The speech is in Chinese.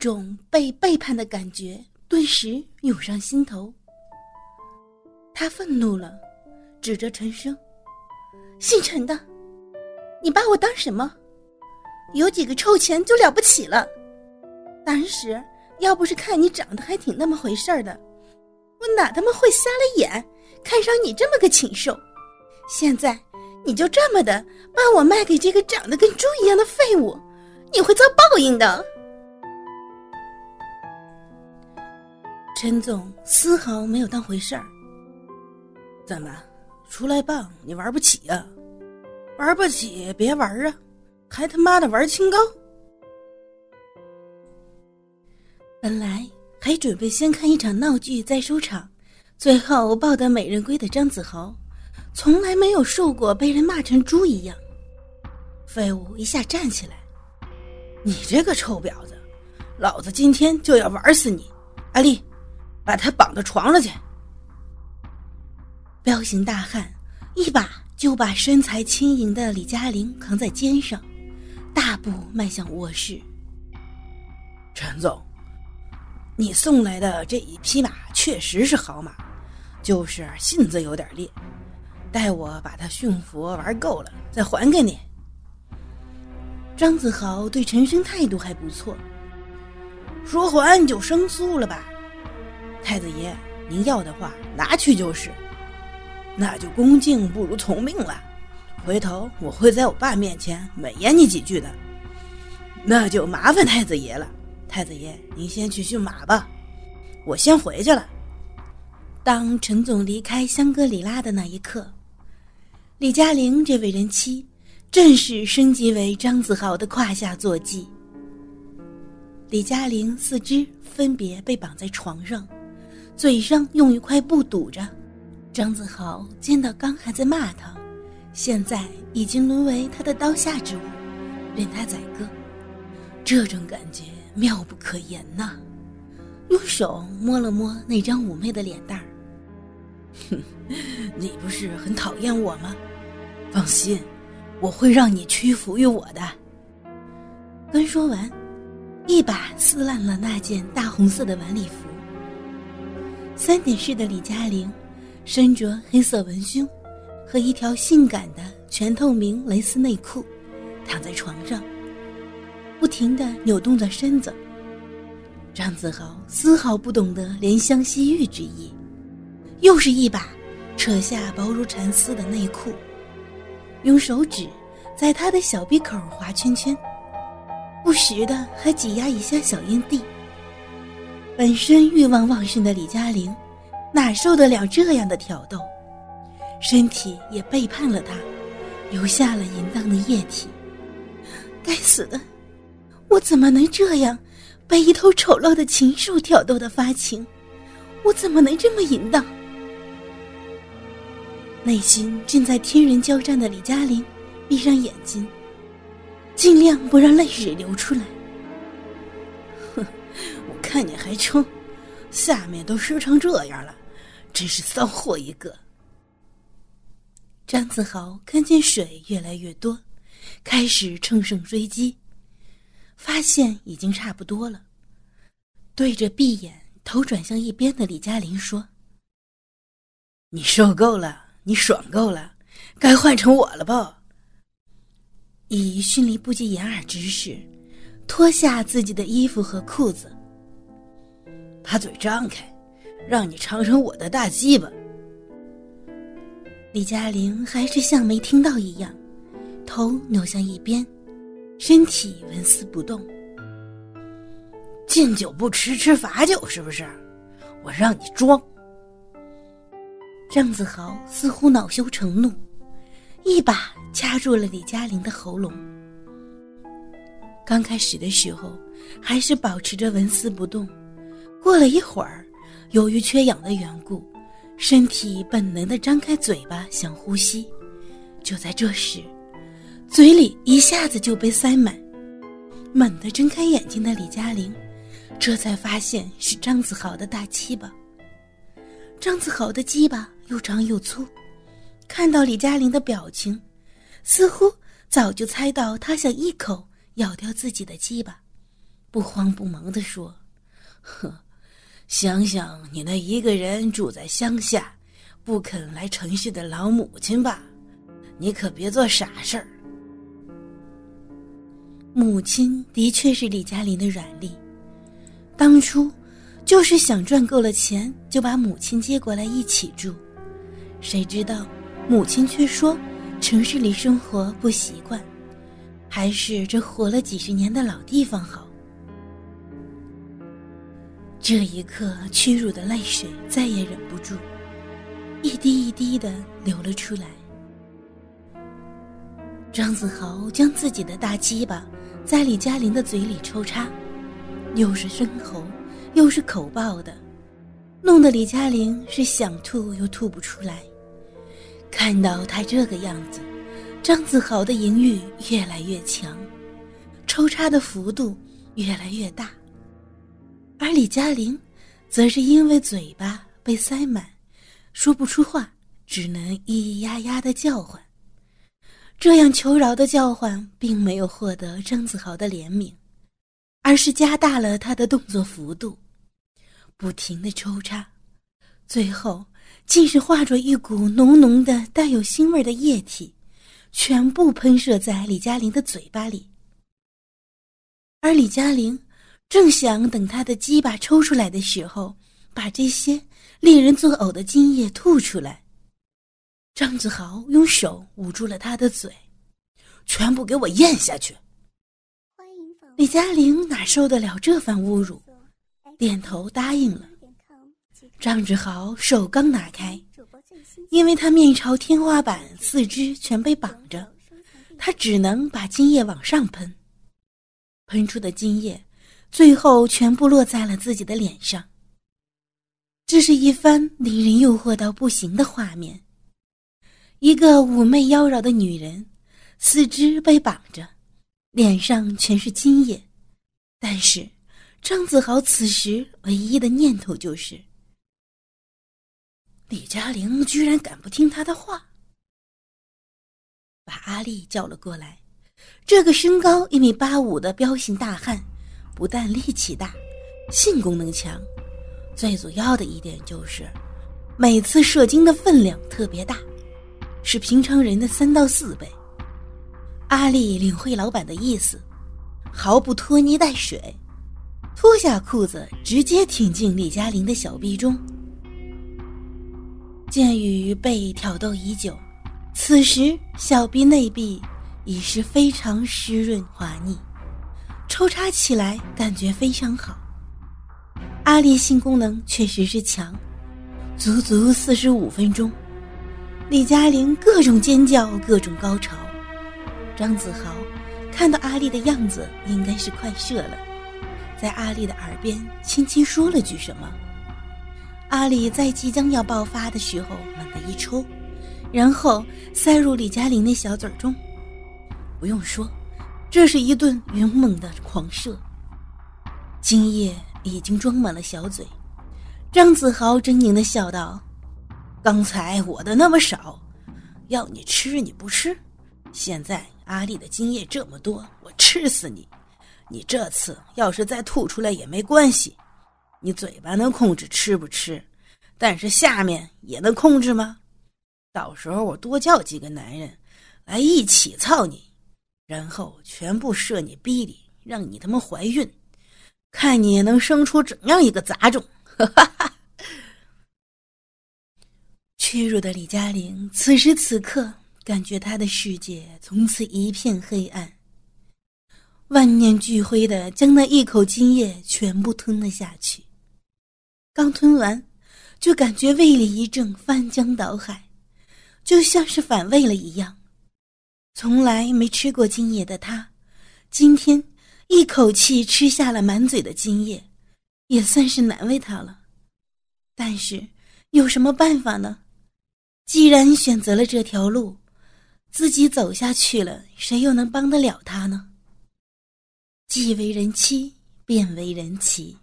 种被背叛的感觉顿时涌上心头。他愤怒了，指着陈生：“姓陈的，你把我当什么？有几个臭钱就了不起了？当时要不是看你长得还挺那么回事儿的，我哪他妈会瞎了眼看上你这么个禽兽？现在你就这么的把我卖给这个长得跟猪一样的废物，你会遭报应的。”陈总丝毫没有当回事儿。怎么，出来棒你玩不起呀？玩不起别玩啊，还他妈的玩清高！本来还准备先看一场闹剧再收场，最后抱得美人归的张子豪，从来没有受过被人骂成猪一样。废物一下站起来：“你这个臭婊子，老子今天就要玩死你！”阿丽。把他绑到床上去。彪形大汉一把就把身材轻盈的李嘉玲扛在肩上，大步迈向卧室。陈总，你送来的这一匹马确实是好马，就是性子有点烈，待我把它驯服玩够了再还给你。张子豪对陈升态度还不错，说还就生疏了吧。太子爷，您要的话拿去就是，那就恭敬不如从命了。回头我会在我爸面前美言你几句的，那就麻烦太子爷了。太子爷，您先去驯马吧，我先回去了。当陈总离开香格里拉的那一刻，李嘉玲这位人妻正式升级为张子豪的胯下坐骑。李嘉玲四肢分别被绑在床上。嘴上用一块布堵着，张子豪见到刚还在骂他，现在已经沦为他的刀下之物，任他宰割。这种感觉妙不可言呐！用手摸了摸那张妩媚的脸蛋儿，哼，你不是很讨厌我吗？放心，我会让你屈服于我的。刚说完，一把撕烂了那件大红色的晚礼服。三点式的李嘉玲，身着黑色文胸和一条性感的全透明蕾丝内裤，躺在床上，不停的扭动着身子。张子豪丝毫不懂得怜香惜玉之意，又是一把扯下薄如蚕丝的内裤，用手指在他的小鼻口划圈圈，不时的还挤压一下小阴蒂。本身欲望旺盛的李嘉玲，哪受得了这样的挑逗？身体也背叛了他，留下了淫荡的液体。该死的，我怎么能这样被一头丑陋的禽兽挑逗的发情？我怎么能这么淫荡？内心正在天人交战的李嘉玲，闭上眼睛，尽量不让泪水流出来。看你还撑，下面都湿成这样了，真是骚货一个。张子豪看见水越来越多，开始乘胜追击，发现已经差不多了，对着闭眼、头转向一边的李嘉玲说：“你受够了，你爽够了，该换成我了吧？”以迅雷不及掩耳之势，脱下自己的衣服和裤子。把嘴张开，让你尝尝我的大鸡巴。李嘉玲还是像没听到一样，头扭向一边，身体纹丝不动。敬酒不吃吃罚酒，是不是？我让你装。张子豪似乎恼羞成怒，一把掐住了李嘉玲的喉咙。刚开始的时候，还是保持着纹丝不动。过了一会儿，由于缺氧的缘故，身体本能的张开嘴巴想呼吸。就在这时，嘴里一下子就被塞满。猛地睁开眼睛的李嘉玲，这才发现是张子豪的大鸡巴。张子豪的鸡巴又长又粗，看到李嘉玲的表情，似乎早就猜到他想一口咬掉自己的鸡巴，不慌不忙地说：“呵，想想你那一个人住在乡下，不肯来城市的老母亲吧，你可别做傻事儿。”母亲的确是李嘉林的软肋，当初就是想赚够了钱就把母亲接过来一起住，谁知道母亲却说城市里生活不习惯，还是这活了几十年的老地方好。这一刻，屈辱的泪水再也忍不住，一滴一滴的流了出来。张子豪将自己的大鸡巴。在李嘉玲的嘴里抽插，又是深喉，又是口爆的，弄得李嘉玲是想吐又吐不出来。看到他这个样子，张子豪的淫欲越来越强，抽插的幅度越来越大，而李嘉玲，则是因为嘴巴被塞满，说不出话，只能咿咿呀呀的叫唤。这样求饶的叫唤，并没有获得张子豪的怜悯，而是加大了他的动作幅度，不停的抽插，最后竟是化作一股浓浓的带有腥味的液体，全部喷射在李嘉玲的嘴巴里。而李嘉玲正想等他的鸡巴抽出来的时候，把这些令人作呕的精液吐出来。张子豪用手捂住了他的嘴，全部给我咽下去。李嘉玲哪受得了这番侮辱，点头答应了。张子豪手刚拿开，因为他面朝天花板，四肢全被绑着，他只能把精液往上喷。喷出的精液，最后全部落在了自己的脸上。这是一番令人诱惑到不行的画面。一个妩媚妖娆的女人，四肢被绑着，脸上全是精液。但是张子豪此时唯一的念头就是：李嘉玲居然敢不听他的话。把阿丽叫了过来。这个身高一米八五的彪形大汉，不但力气大，性功能强，最主要的一点就是，每次射精的分量特别大。是平常人的三到四倍。阿丽领会老板的意思，毫不拖泥带水，脱下裤子直接挺进李嘉玲的小臂中。鉴于被挑逗已久，此时小臂内壁已是非常湿润滑腻，抽插起来感觉非常好。阿丽性功能确实是强，足足四十五分钟。李嘉玲各种尖叫，各种高潮。张子豪看到阿丽的样子，应该是快射了，在阿丽的耳边轻轻说了句什么。阿丽在即将要爆发的时候，猛地一抽，然后塞入李嘉玲的小嘴中。不用说，这是一顿勇猛的狂射。精液已经装满了小嘴，张子豪狰狞的笑道。刚才我的那么少，要你吃你不吃，现在阿丽的精液这么多，我吃死你！你这次要是再吐出来也没关系，你嘴巴能控制吃不吃，但是下面也能控制吗？到时候我多叫几个男人来一起操你，然后全部射你逼里，让你他妈怀孕，看你能生出怎样一个杂种！哈哈哈。屈辱的李嘉玲此时此刻感觉她的世界从此一片黑暗，万念俱灰的将那一口精液全部吞了下去。刚吞完，就感觉胃里一阵翻江倒海，就像是反胃了一样。从来没吃过精液的他，今天一口气吃下了满嘴的精液，也算是难为他了。但是有什么办法呢？既然选择了这条路，自己走下去了，谁又能帮得了他呢？既为人妻，便为人妻。